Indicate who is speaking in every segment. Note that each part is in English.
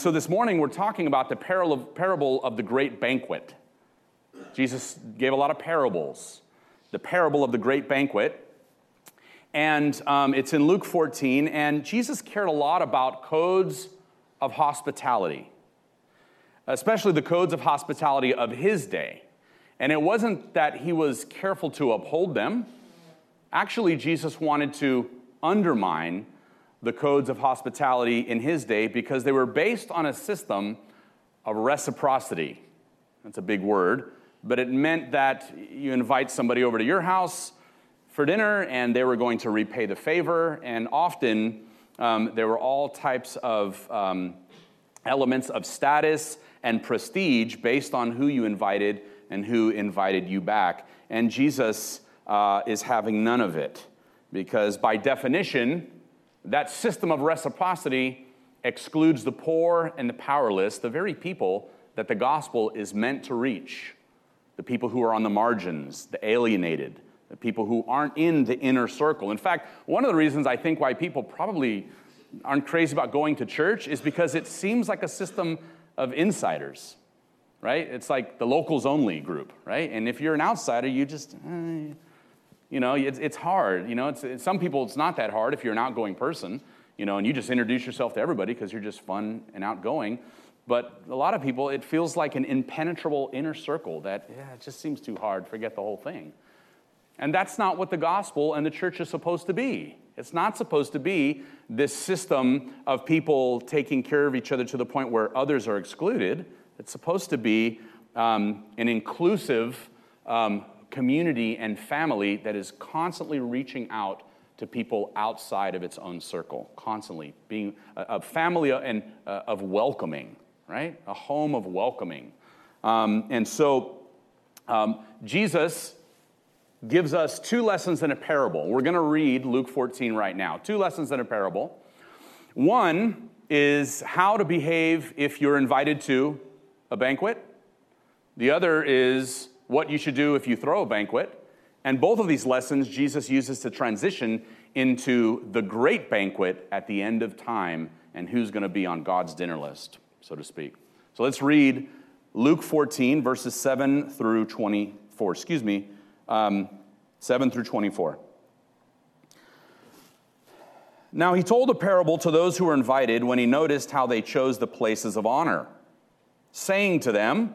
Speaker 1: So this morning we're talking about the parable of the great banquet. Jesus gave a lot of parables. The parable of the great banquet. And um, it's in Luke 14. And Jesus cared a lot about codes of hospitality, especially the codes of hospitality of his day. And it wasn't that he was careful to uphold them. Actually, Jesus wanted to undermine the codes of hospitality in his day because they were based on a system of reciprocity. That's a big word, but it meant that you invite somebody over to your house for dinner and they were going to repay the favor, and often um, there were all types of um, elements of status and prestige based on who you invited and who invited you back. And Jesus uh, is having none of it because, by definition, that system of reciprocity excludes the poor and the powerless, the very people that the gospel is meant to reach. The people who are on the margins, the alienated, the people who aren't in the inner circle. In fact, one of the reasons I think why people probably aren't crazy about going to church is because it seems like a system of insiders, right? It's like the locals only group, right? And if you're an outsider, you just, eh, you know, it's, it's hard. You know, it's, it's, some people it's not that hard if you're an outgoing person, you know, and you just introduce yourself to everybody because you're just fun and outgoing. But a lot of people, it feels like an impenetrable inner circle that, yeah, it just seems too hard. Forget the whole thing. And that's not what the gospel and the church is supposed to be. It's not supposed to be this system of people taking care of each other to the point where others are excluded. It's supposed to be um, an inclusive um, community and family that is constantly reaching out to people outside of its own circle, constantly being a, family and uh, of welcoming, right? A home of welcoming. Um, and so um, Jesus gives us two lessons in a parable. We're going to read Luke 14 right now. Two lessons in a parable. One is how to behave if you're invited to a banquet. The other is what you should do if you throw a banquet. And both of these lessons Jesus uses to transition into the great banquet at the end of time and who's going to be on God's dinner list, so to speak. So let's read Luke 14, verses 7 through 24. Excuse me, um, 7 through 24. Now he told a parable to those who were invited when he noticed how they chose the places of honor, saying to them,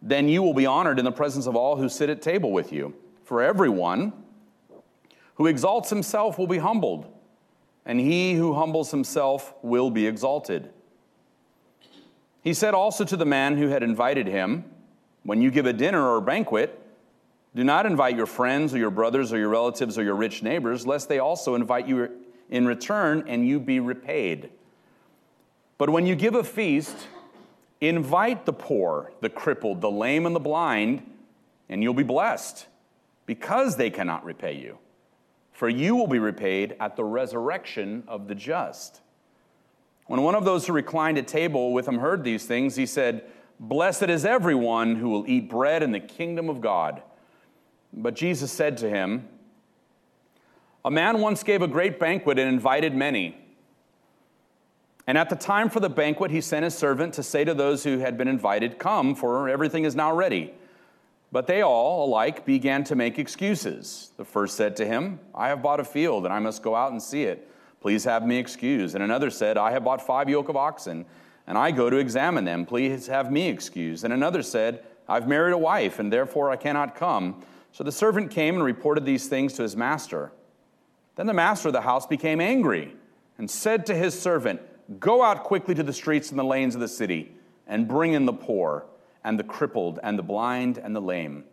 Speaker 1: then you will be honored in the presence of all who sit at table with you. For everyone who exalts himself will be humbled, and he who humbles himself will be exalted. He said also to the man who had invited him, When you give a dinner or a banquet, do not invite your friends or your brothers or your relatives or your rich neighbors, lest they also invite you in return and you be repaid. But when you give a feast, Invite the poor, the crippled, the lame, and the blind, and you'll be blessed because they cannot repay you. For you will be repaid at the resurrection of the just. When one of those who reclined at table with him heard these things, he said, Blessed is everyone who will eat bread in the kingdom of God. But Jesus said to him, A man once gave a great banquet and invited many. And at the time for the banquet, he sent his servant to say to those who had been invited, Come, for everything is now ready. But they all alike began to make excuses. The first said to him, I have bought a field, and I must go out and see it. Please have me excused. And another said, I have bought five yoke of oxen, and I go to examine them. Please have me excused. And another said, I've married a wife, and therefore I cannot come. So the servant came and reported these things to his master. Then the master of the house became angry and said to his servant, Go out quickly to the streets and the lanes of the city, and bring in the poor, and the crippled, and the blind, and the lame.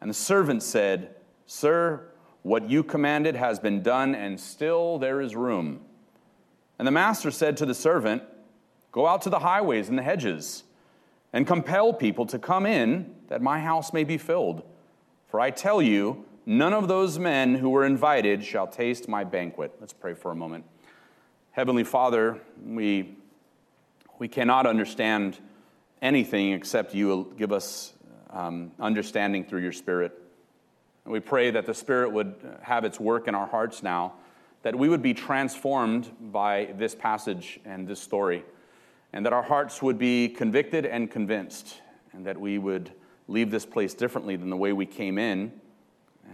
Speaker 1: And the servant said, Sir, what you commanded has been done, and still there is room. And the master said to the servant, Go out to the highways and the hedges and compel people to come in that my house may be filled. For I tell you, none of those men who were invited shall taste my banquet. Let's pray for a moment. Heavenly Father, we, we cannot understand anything except you will give us um, understanding through your Spirit. And we pray that the Spirit would have its work in our hearts now, that we would be transformed by this passage and this story, and that our hearts would be convicted and convinced, and that we would leave this place differently than the way we came in.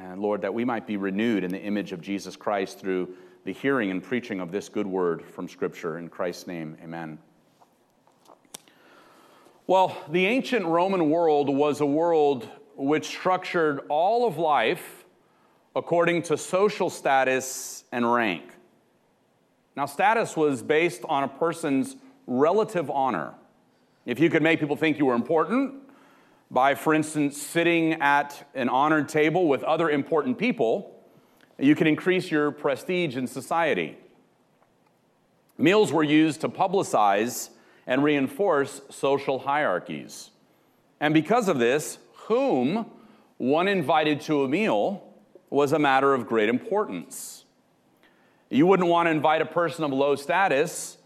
Speaker 1: And Lord, that we might be renewed in the image of Jesus Christ through the hearing and preaching of this good word from Scripture. In Christ's name, amen. Well, the ancient Roman world was a world which structured all of life according to social status and rank. Now, status was based on a person's relative honor. If you could make people think you were important by, for instance, sitting at an honored table with other important people, you can increase your prestige in society. Meals were used to publicize and reinforce social hierarchies. And because of this, whom one invited to a meal was a matter of great importance. You wouldn't want to invite a person of low status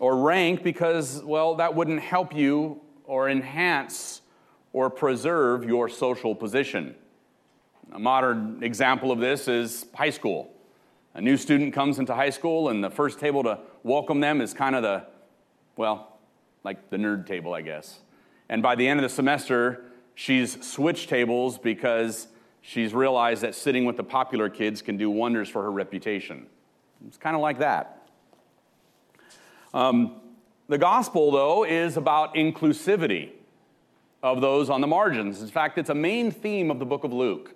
Speaker 1: or rank because, well, that wouldn't help you or enhance or preserve your social position. A modern example of this is high school. A new student comes into high school, and the first table to welcome them is kind of the, well, like the nerd table, I guess. And by the end of the semester, she's switched tables because she's realized that sitting with the popular kids can do wonders for her reputation. It's kind of like that. Um, the gospel, though, is about inclusivity of those on the margins. In fact, it's a main theme of the book of Luke.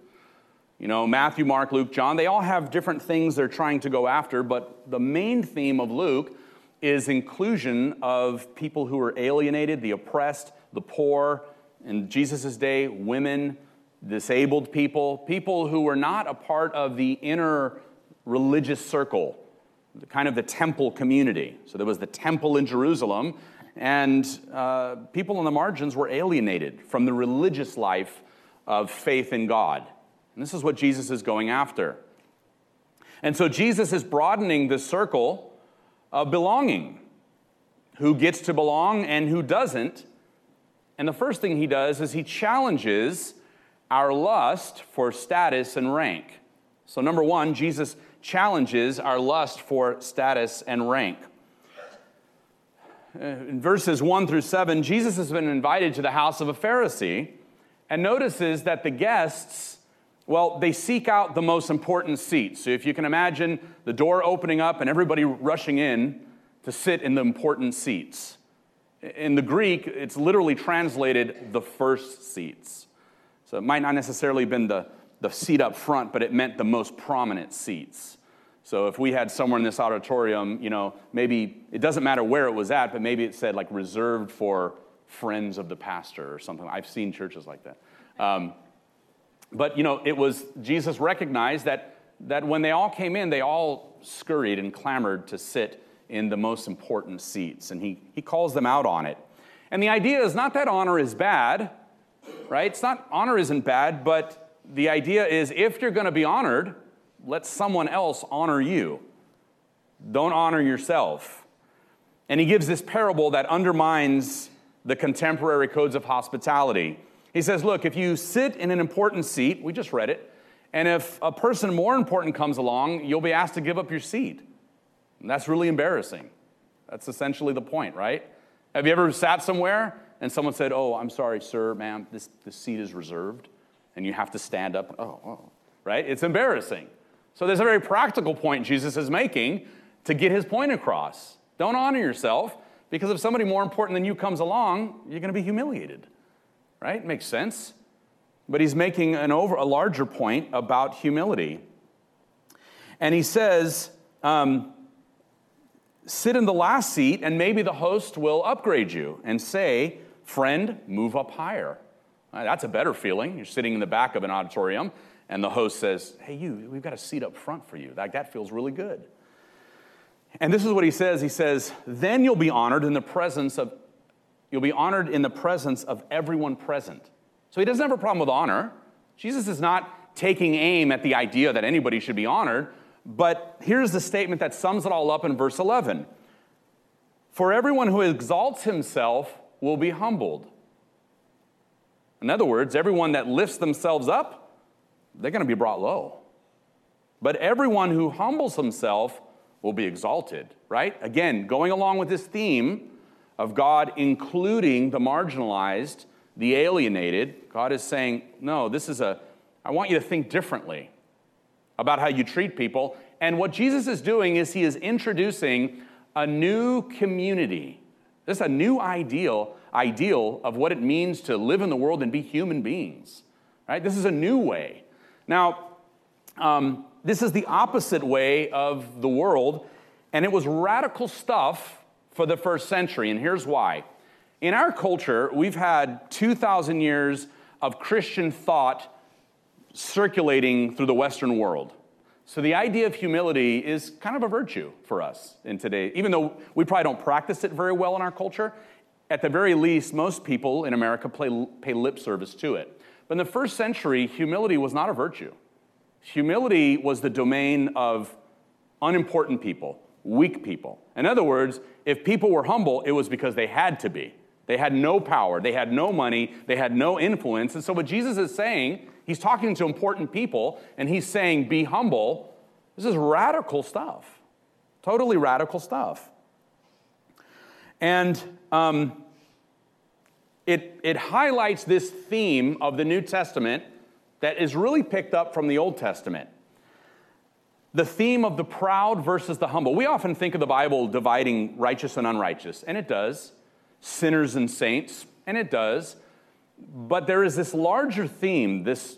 Speaker 1: You know, Matthew, Mark, Luke, John, they all have different things they're trying to go after, but the main theme of Luke is inclusion of people who are alienated, the oppressed, the poor, in Jesus' day, women, disabled people, people who were not a part of the inner religious circle, kind of the temple community. So there was the temple in Jerusalem, and uh, people on the margins were alienated from the religious life of faith in God. And this is what Jesus is going after. And so Jesus is broadening the circle of belonging who gets to belong and who doesn't. And the first thing he does is he challenges our lust for status and rank. So, number one, Jesus challenges our lust for status and rank. Uh, in verses 1 through 7, Jesus has been invited to the house of a Pharisee and notices that the guests well, they seek out the most important seats. So if you can imagine the door opening up and everybody rushing in to sit in the important seats. In the Greek, it's literally translated the first seats. So it might not necessarily have been the, the seat up front, but it meant the most prominent seats. So if we had somewhere in this auditorium, you know, maybe it doesn't matter where it was at, but maybe it said like reserved for friends of the pastor or something. I've seen churches like that. Um, but, you know, it was, Jesus recognized that, that when they all came in, they all scurried and clamored to sit in the most important seats. And he, he calls them out on it. And the idea is not that honor is bad, right? It's not, honor isn't bad, but the idea is if you're going to be honored, let someone else honor you. Don't honor yourself. And he gives this parable that undermines the contemporary codes of hospitality. He says, Look, if you sit in an important seat, we just read it, and if a person more important comes along, you'll be asked to give up your seat. And that's really embarrassing. That's essentially the point, right? Have you ever sat somewhere and someone said, Oh, I'm sorry, sir, ma'am, this, this seat is reserved, and you have to stand up? Oh, oh, right? It's embarrassing. So there's a very practical point Jesus is making to get his point across. Don't honor yourself because if somebody more important than you comes along, you're going to be humiliated right? Makes sense. But he's making an over, a larger point about humility. And he says, um, sit in the last seat, and maybe the host will upgrade you and say, Friend, move up higher. Uh, that's a better feeling. You're sitting in the back of an auditorium, and the host says, Hey, you, we've got a seat up front for you. That, that feels really good. And this is what he says He says, Then you'll be honored in the presence of you'll be honored in the presence of everyone present. So he doesn't have a problem with honor. Jesus is not taking aim at the idea that anybody should be honored, but here's the statement that sums it all up in verse 11 For everyone who exalts himself will be humbled. In other words, everyone that lifts themselves up, they're going to be brought low. But everyone who humbles himself will be exalted, right? Again, going along with this theme of God including the marginalized, the alienated, God is saying, no, this is a, I want you to think differently about how you treat people. And what Jesus is doing is he is introducing a new community. This is a new ideal, ideal of what it means to live in the world and be human beings. Right? This is a new way. Now, um, this is the opposite way of the world, and it was radical stuff for the first century, and here's why. In our culture, we've had 2,000 years of Christian thought circulating through the Western world. So the idea of humility is kind of a virtue for us in today. Even though we probably don't practice it very well in our culture, at the very least, most people in America play, pay lip service to it. But in the first century, humility was not a virtue. Humility was the domain of unimportant people, weak people. In other words, if people were humble, it was because they had to be. They had no power, they had no money, they had no influence. And so, what Jesus is saying He's talking to important people and he's saying, Be humble. This is radical stuff, totally radical stuff. And um, it, it highlights this theme of the New Testament that is really picked up from the Old Testament. The theme of the proud versus the humble. We often think of the Bible dividing righteous and unrighteous, and it does. Sinners and saints, and it does. But there is this larger theme, this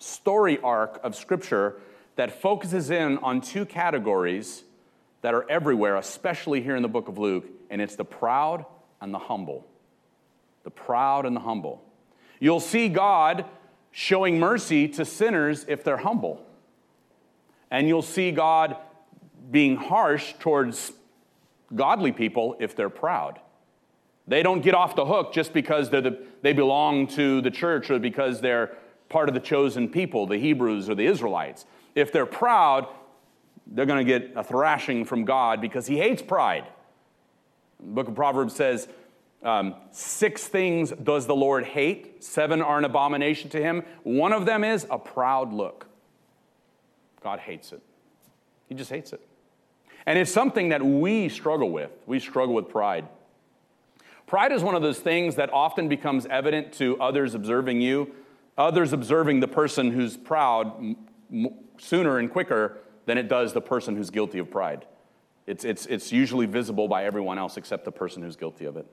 Speaker 1: story arc of Scripture that focuses in on two categories that are everywhere, especially here in the book of Luke, and it's the proud and the humble. The proud and the humble. You'll see God showing mercy to sinners if they're humble. And you'll see God being harsh towards godly people if they're proud. They don't get off the hook just because the, they belong to the church or because they're part of the chosen people, the Hebrews or the Israelites. If they're proud, they're going to get a thrashing from God because he hates pride. The book of Proverbs says, um, Six things does the Lord hate, seven are an abomination to him. One of them is a proud look. God hates it. He just hates it. And it's something that we struggle with. We struggle with pride. Pride is one of those things that often becomes evident to others observing you, others observing the person who's proud sooner and quicker than it does the person who's guilty of pride. It's, it's, it's usually visible by everyone else except the person who's guilty of it.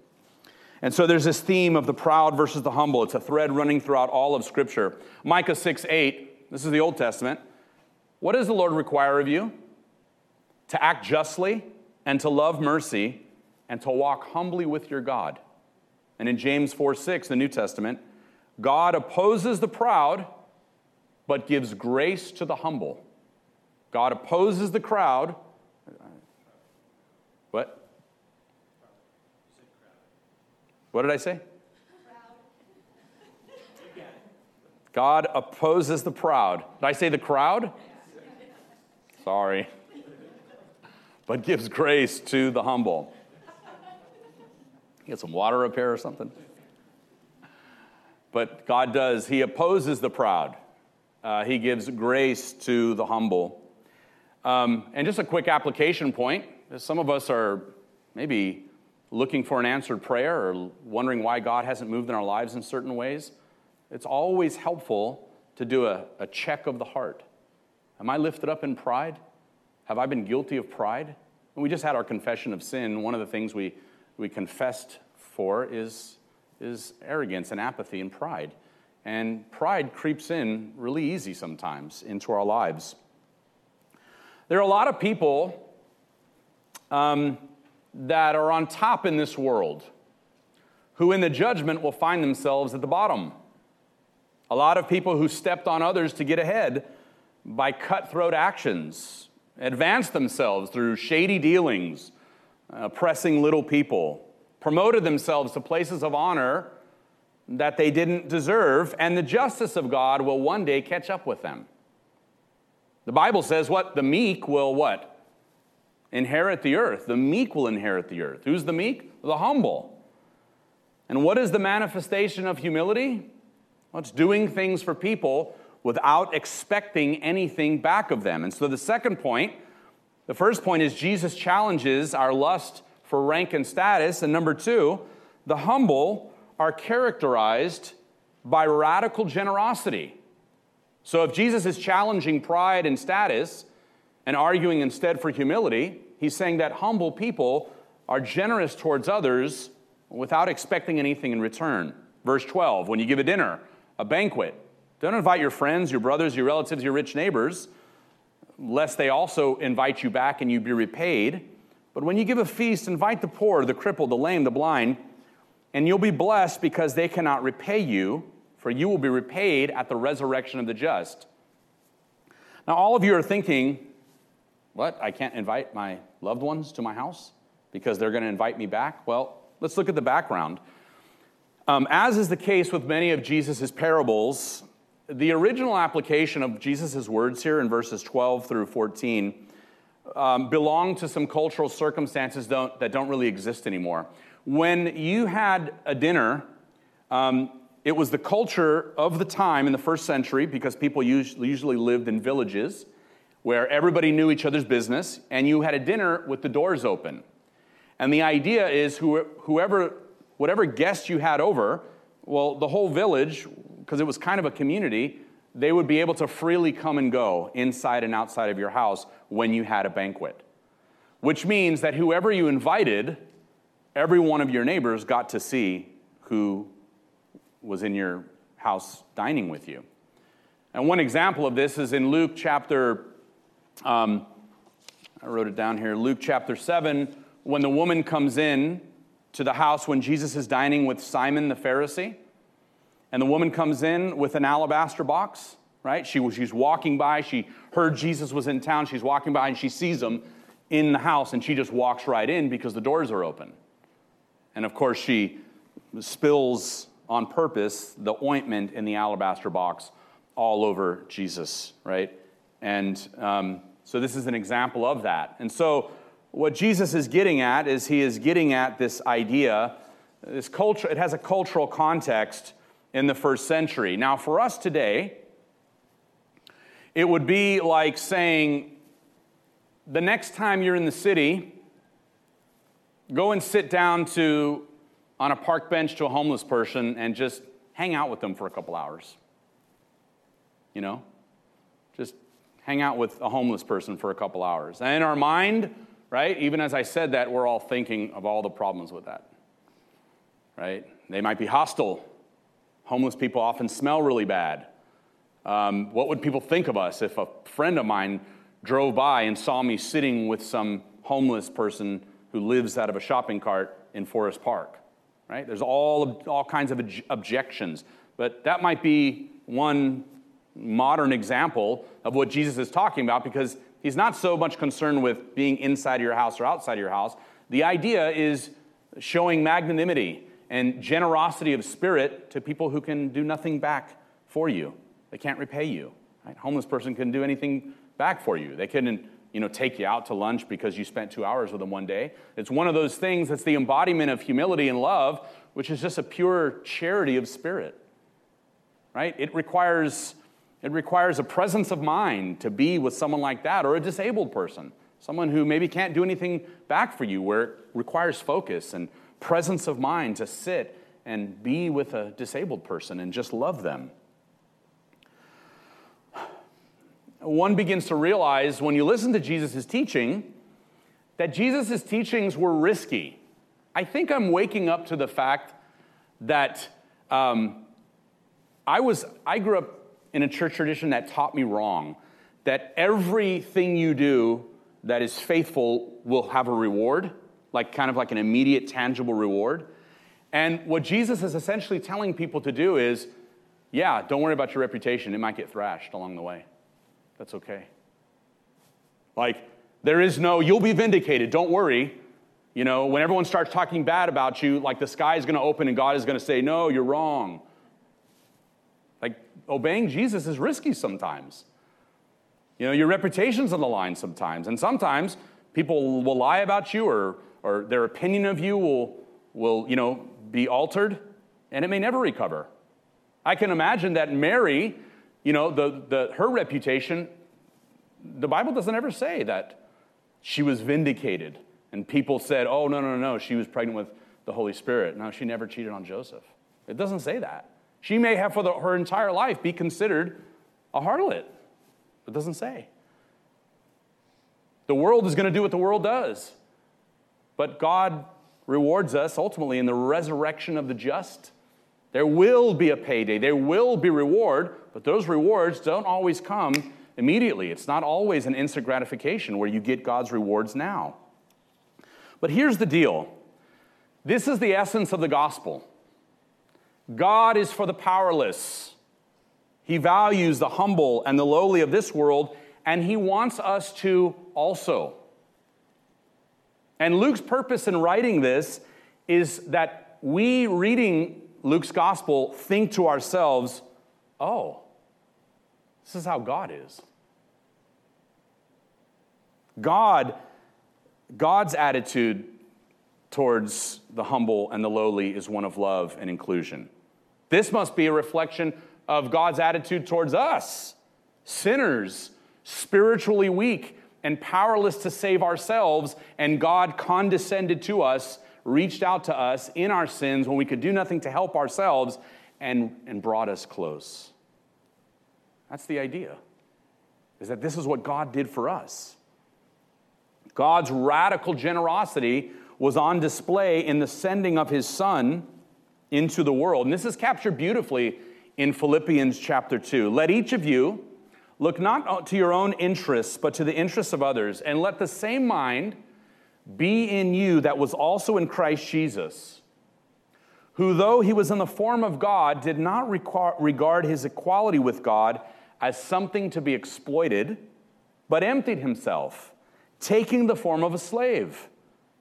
Speaker 1: And so there's this theme of the proud versus the humble. It's a thread running throughout all of Scripture. Micah 6 8, this is the Old Testament. What does the Lord require of you? To act justly and to love mercy and to walk humbly with your God. And in James 4 6, the New Testament, God opposes the proud, but gives grace to the humble. God opposes the crowd. What? What did I say? God opposes the proud. Did I say the crowd? Sorry. But gives grace to the humble. Get some water here or something? But God does, He opposes the proud, uh, He gives grace to the humble. Um, and just a quick application point some of us are maybe looking for an answered prayer or wondering why God hasn't moved in our lives in certain ways. It's always helpful to do a, a check of the heart. Am I lifted up in pride? Have I been guilty of pride? We just had our confession of sin, one of the things we we confessed for is, is arrogance and apathy and pride. And pride creeps in really easy sometimes into our lives. There are a lot of people um, that are on top in this world who, in the judgment, will find themselves at the bottom. A lot of people who stepped on others to get ahead by cutthroat actions, advanced themselves through shady dealings, uh, oppressing little people, promoted themselves to places of honor that they didn't deserve, and the justice of God will one day catch up with them. The Bible says what? The meek will what? Inherit the earth. The meek will inherit the earth. Who's the meek? The humble. And what is the manifestation of humility? Well, it's doing things for people without expecting anything back of them. And so the second point, the first point is Jesus challenges our lust for rank and status. And number two, the humble are characterized by radical generosity. So if Jesus is challenging pride and status and arguing instead for humility, he's saying that humble people are generous towards others without expecting anything in return. Verse 12, when you give a dinner, a banquet, don't invite your friends, your brothers, your relatives, your rich neighbors, lest they also invite you back and you be repaid. But when you give a feast, invite the poor, the crippled, the lame, the blind, and you'll be blessed because they cannot repay you, for you will be repaid at the resurrection of the just. Now, all of you are thinking, what? I can't invite my loved ones to my house because they're going to invite me back? Well, let's look at the background. Um, as is the case with many of Jesus' parables, the original application of Jesus' words here in verses 12 through 14 um, belong to some cultural circumstances don't, that don't really exist anymore. When you had a dinner, um, it was the culture of the time in the first century because people usually, usually lived in villages where everybody knew each other's business, and you had a dinner with the doors open. And the idea is whoever, whatever guest you had over, well, the whole village, because it was kind of a community, they would be able to freely come and go inside and outside of your house when you had a banquet. Which means that whoever you invited every one of your neighbors got to see who was in your house dining with you. And one example of this is in Luke chapter, um, I wrote it down here, Luke chapter 7, when the woman comes in to the house when Jesus is dining with Simon the Pharisee. And the woman comes in with an alabaster box, right? She, she's walking by, she heard Jesus was in town, she's walking by and she sees him in the house and she just walks right in because the doors are open. And of course, she spills on purpose the ointment in the alabaster box all over Jesus, right? And um, so this is an example of that. And so what Jesus is getting at is he is getting at this idea, this culture, it has a cultural context in the first century. Now, for us today, it would be like saying, the next time you're in the city, Go and sit down to on a park bench to a homeless person and just hang out with them for a couple hours. You know? Just hang out with a homeless person for a couple hours. And in our mind, right, even as I said that, we're all thinking of all the problems with that. Right? They might be hostile. Homeless people often smell really bad. Um, what would people think of us if a friend of mine drove by and saw me sitting with some homeless person who lives out of a shopping cart in Forest Park, right? There's all, all kinds of objections, but that might be one modern example of what Jesus is talking about because he's not so much concerned with being inside your house or outside your house. The idea is showing magnanimity and generosity of spirit to people who can do nothing back for you. They can't repay you. Right? Homeless person can do anything back for you. They couldn't, you know, take you out to lunch because you spent two hours with them one day. It's one of those things that's the embodiment of humility and love, which is just a pure charity of spirit. Right? It requires, it requires a presence of mind to be with someone like that, or a disabled person, someone who maybe can't do anything back for you, where it requires focus and presence of mind to sit and be with a disabled person and just love them. one begins to realize when you listen to Jesus' teaching that Jesus' teachings were risky. I think I'm waking up to the fact that um, I was I grew up in a church tradition that taught me wrong that everything you do that is faithful will have a reward, like kind of like an immediate tangible reward. And what Jesus is essentially telling people to do is, yeah, don't worry about your reputation. It might get thrashed along the way. That's okay. Like, there is no, you'll be vindicated, don't worry. You know, when everyone starts talking bad about you, like the sky is going to open and God is going to say, No, you're wrong. Like obeying Jesus is risky sometimes. You know, your reputation's on the line sometimes. And sometimes people will lie about you or, or their opinion of you will, will, you know, be altered and it may never recover. I can imagine that Mary, you know, the, the, her reputation, the Bible doesn't ever say that she was vindicated and people said, oh, no, no, no, she was pregnant with the Holy Spirit. No, she never cheated on Joseph. It doesn't say that. She may have for the, her entire life be considered a harlot. It doesn't say. The world is going to do what the world does. But God rewards us ultimately in the resurrection of the just. There will be a payday, there will be reward, but those rewards don't always come immediately. It's not always an instant gratification where you get God's rewards now. But here's the deal this is the essence of the gospel God is for the powerless. He values the humble and the lowly of this world, and He wants us to also. And Luke's purpose in writing this is that we, reading Luke's gospel, think to ourselves, oh, this is how God is. God, God's attitude towards the humble and the lowly is one of love and inclusion. This must be a reflection of God's attitude towards us, sinners, spiritually weak and powerless to save ourselves, and God condescended to us, reached out to us in our sins when we could do nothing to help ourselves, and, and brought us close. That's the idea, is that this is what God did for us. God's radical generosity was on display in the sending of his son into the world. And this is captured beautifully in Philippians chapter 2. Let each of you look not to your own interests, but to the interests of others, and let the same mind be in you that was also in Christ Jesus, who, though he was in the form of God, did not regard his equality with God as something to be exploited, but emptied himself, taking the form of a slave.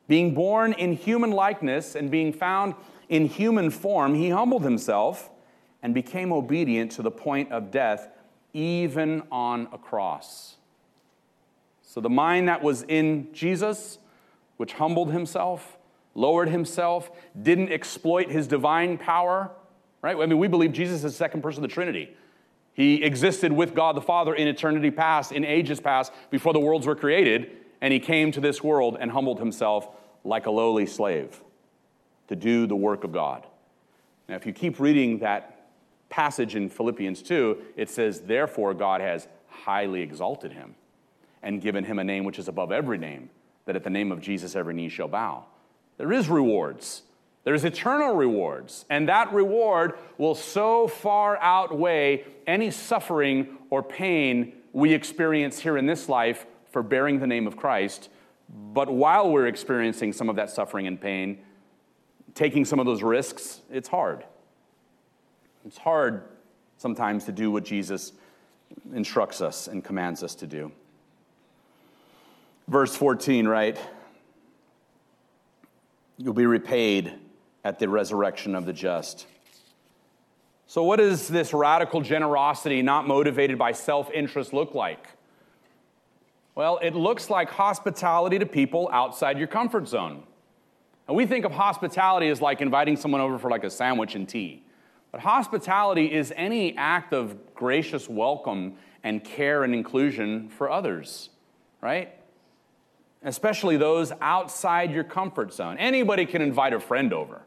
Speaker 1: Being born in human likeness and being found in human form, he humbled himself and became obedient to the point of death, even on a cross. So the mind that was in Jesus, which humbled himself, lowered himself, didn't exploit his divine power, right? I mean, we believe Jesus is the second person of the Trinity. He existed with God the Father in eternity past, in ages past, before the worlds were created, and he came to this world and humbled himself like a lowly slave to do the work of God. Now, if you keep reading that passage in Philippians 2, it says, Therefore, God has highly exalted him and given him a name which is above every name, that at the name of Jesus every knee shall bow. There is rewards. There's eternal rewards, and that reward will so far outweigh any suffering or pain we experience here in this life for bearing the name of Christ. But while we're experiencing some of that suffering and pain, taking some of those risks, it's hard. It's hard sometimes to do what Jesus instructs us and commands us to do. Verse 14, right? You'll be repaid at the resurrection of the just. So, what does this radical generosity, not motivated by self interest, look like? Well, it looks like hospitality to people outside your comfort zone. And we think of hospitality as like inviting someone over for like a sandwich and tea. But hospitality is any act of gracious welcome and care and inclusion for others, right? Especially those outside your comfort zone. Anybody can invite a friend over,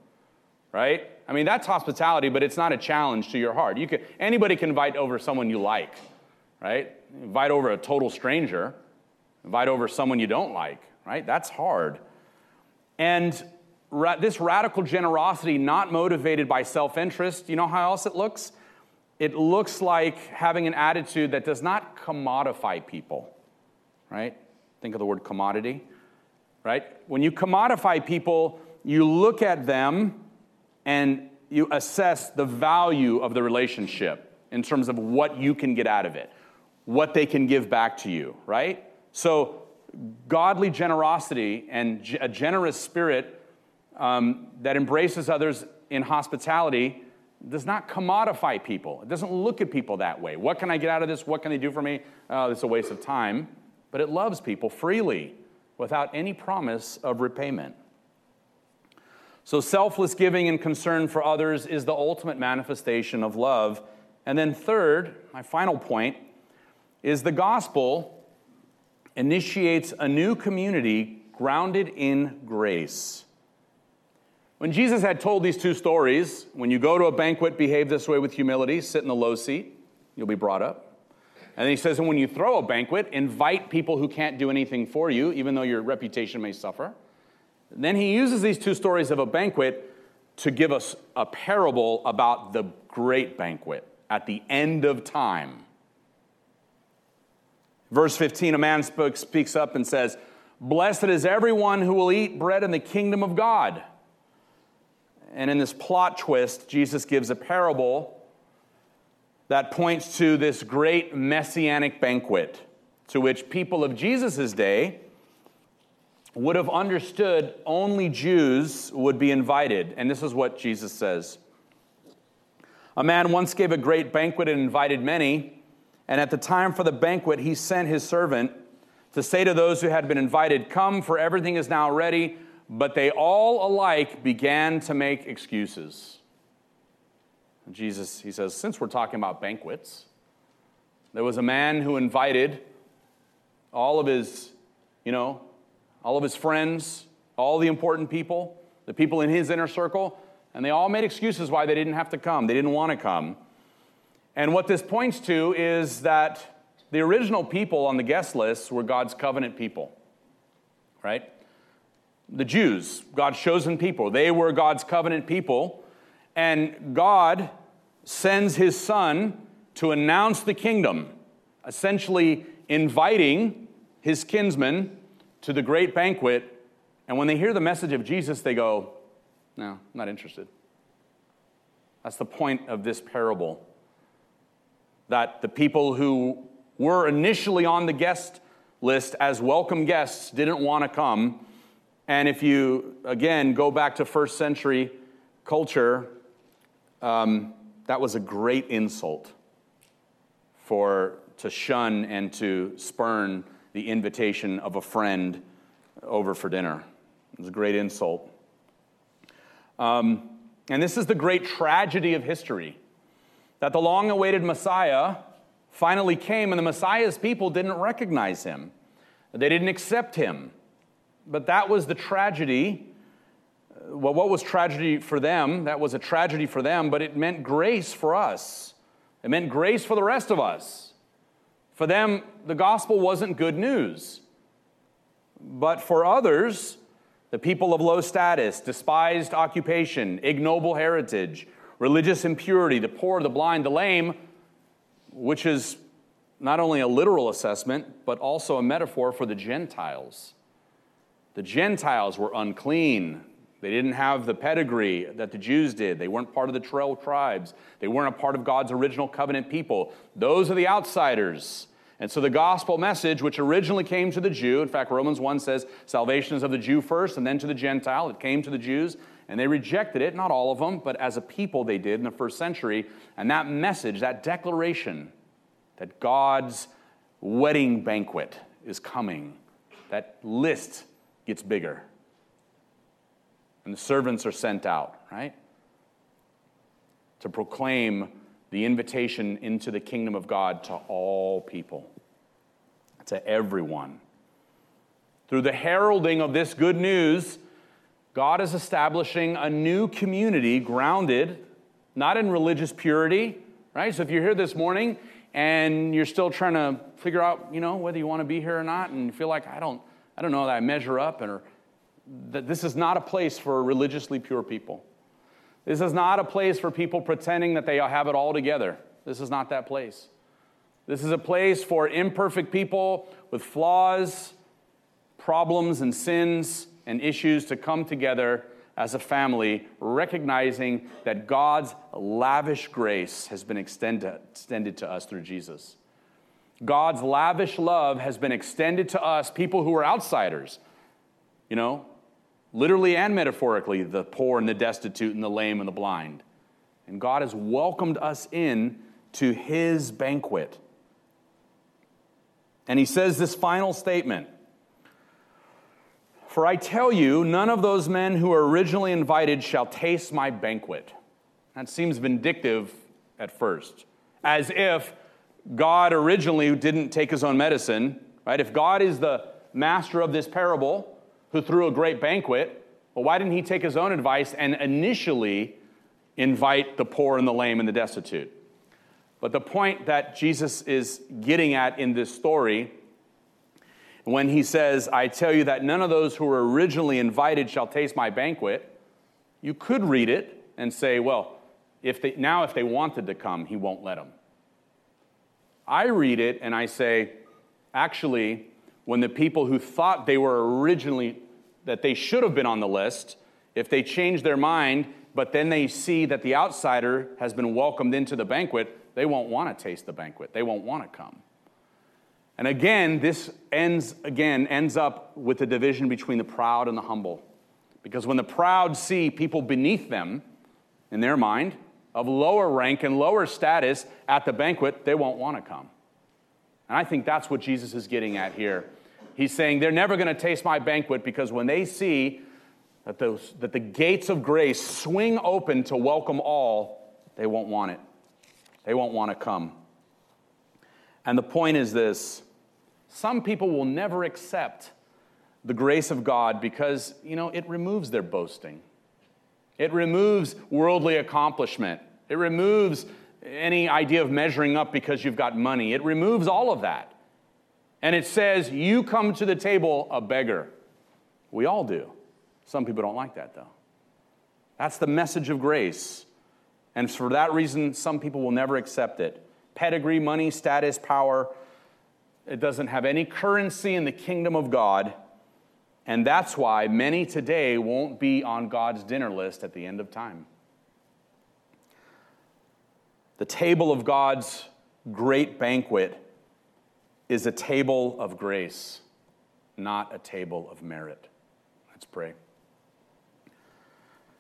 Speaker 1: right? I mean, that's hospitality, but it's not a challenge to your heart. You can, anybody can invite over someone you like, right? Invite over a total stranger invite over someone you don't like, right? That's hard. And ra- this radical generosity, not motivated by self interest, you know how else it looks? It looks like having an attitude that does not commodify people, right? Think of the word commodity, right? When you commodify people, you look at them and you assess the value of the relationship in terms of what you can get out of it, what they can give back to you, right? So godly generosity and a generous spirit um, that embraces others in hospitality does not commodify people. It doesn't look at people that way. What can I get out of this? What can they do for me? Oh, is a waste of time. But it loves people freely without any promise of repayment. So, selfless giving and concern for others is the ultimate manifestation of love. And then, third, my final point is the gospel initiates a new community grounded in grace. When Jesus had told these two stories, when you go to a banquet, behave this way with humility, sit in the low seat, you'll be brought up. And he says, and when you throw a banquet, invite people who can't do anything for you, even though your reputation may suffer. And then he uses these two stories of a banquet to give us a parable about the great banquet at the end of time. Verse 15 a man speaks up and says, Blessed is everyone who will eat bread in the kingdom of God. And in this plot twist, Jesus gives a parable that points to this great messianic banquet to which people of Jesus' day would have understood only Jews would be invited. And this is what Jesus says A man once gave a great banquet and invited many, and at the time for the banquet, he sent his servant to say to those who had been invited, Come, for everything is now ready. But they all alike began to make excuses. Jesus, he says, since we're talking about banquets, there was a man who invited all of his, you know, all of his friends, all the important people, the people in his inner circle, and they all made excuses why they didn't have to come. They didn't want to come. And what this points to is that the original people on the guest list were God's covenant people, right? The Jews, God's chosen people. They were God's covenant people. And God sends his son to announce the kingdom, essentially inviting his kinsmen to the great banquet. And when they hear the message of Jesus, they go, No, I'm not interested. That's the point of this parable. That the people who were initially on the guest list as welcome guests didn't want to come and if you, again, go back to first century culture, um, that was a great insult for to shun and to spurn the invitation of a friend over for dinner. It was a great insult. Um, and this is the great tragedy of history that the long awaited Messiah finally came, and the Messiah's people didn't recognize him, they didn't accept him. But that was the tragedy. Uh, well, what was tragedy for them? That was a tragedy for them, but it meant grace for us. It meant grace for the rest of us. For them, the gospel wasn't good news. But for others, the people of low status, despised occupation, ignoble heritage, religious impurity, the poor, the blind, the lame, which is not only a literal assessment, but also a metaphor for the Gentiles. The Gentiles were unclean. They didn't have the pedigree that the Jews did. They weren't part of the 12 tribes. They weren't a part of God's original covenant people. Those are the outsiders. And so the gospel message, which originally came to the Jew, in fact, Romans 1 says salvation is of the Jew first and then to the Gentile. It came to the Jews, and they rejected it, not all of them, but as a people they did in the first century. And that message, that declaration that God's wedding banquet is coming, that list gets bigger. And the servants are sent out, right? To proclaim the invitation into the kingdom of God to all people, to everyone. Through the heralding of this good news, God is establishing a new community grounded not in religious purity, right? So if you're here this morning and you're still trying to figure out, you know, whether you want to be here or not, and you feel like I don't, I don't know that I measure up, and or, that this is not a place for religiously pure people. This is not a place for people pretending that they have it all together. This is not that place. This is a place for imperfect people with flaws, problems, and sins and issues to come together as a family, recognizing that God's lavish grace has been extended, extended to us through Jesus. God's lavish love has been extended to us, people who are outsiders, you know, literally and metaphorically, the poor and the destitute and the lame and the blind. And God has welcomed us in to his banquet. And he says this final statement For I tell you, none of those men who were originally invited shall taste my banquet. That seems vindictive at first, as if God originally didn't take his own medicine, right? If God is the master of this parable who threw a great banquet, well, why didn't he take his own advice and initially invite the poor and the lame and the destitute? But the point that Jesus is getting at in this story, when he says, I tell you that none of those who were originally invited shall taste my banquet, you could read it and say, well, if they, now if they wanted to come, he won't let them. I read it and I say, actually, when the people who thought they were originally, that they should have been on the list, if they change their mind, but then they see that the outsider has been welcomed into the banquet, they won't want to taste the banquet. They won't want to come. And again, this ends again ends up with the division between the proud and the humble. Because when the proud see people beneath them in their mind, of lower rank and lower status at the banquet, they won't want to come. And I think that's what Jesus is getting at here. He's saying they're never going to taste my banquet because when they see that, those, that the gates of grace swing open to welcome all, they won't want it. They won't want to come. And the point is this some people will never accept the grace of God because, you know, it removes their boasting. It removes worldly accomplishment. It removes any idea of measuring up because you've got money. It removes all of that. And it says, You come to the table a beggar. We all do. Some people don't like that, though. That's the message of grace. And for that reason, some people will never accept it. Pedigree, money, status, power, it doesn't have any currency in the kingdom of God. And that's why many today won't be on God's dinner list at the end of time. The table of God's great banquet is a table of grace, not a table of merit. Let's pray.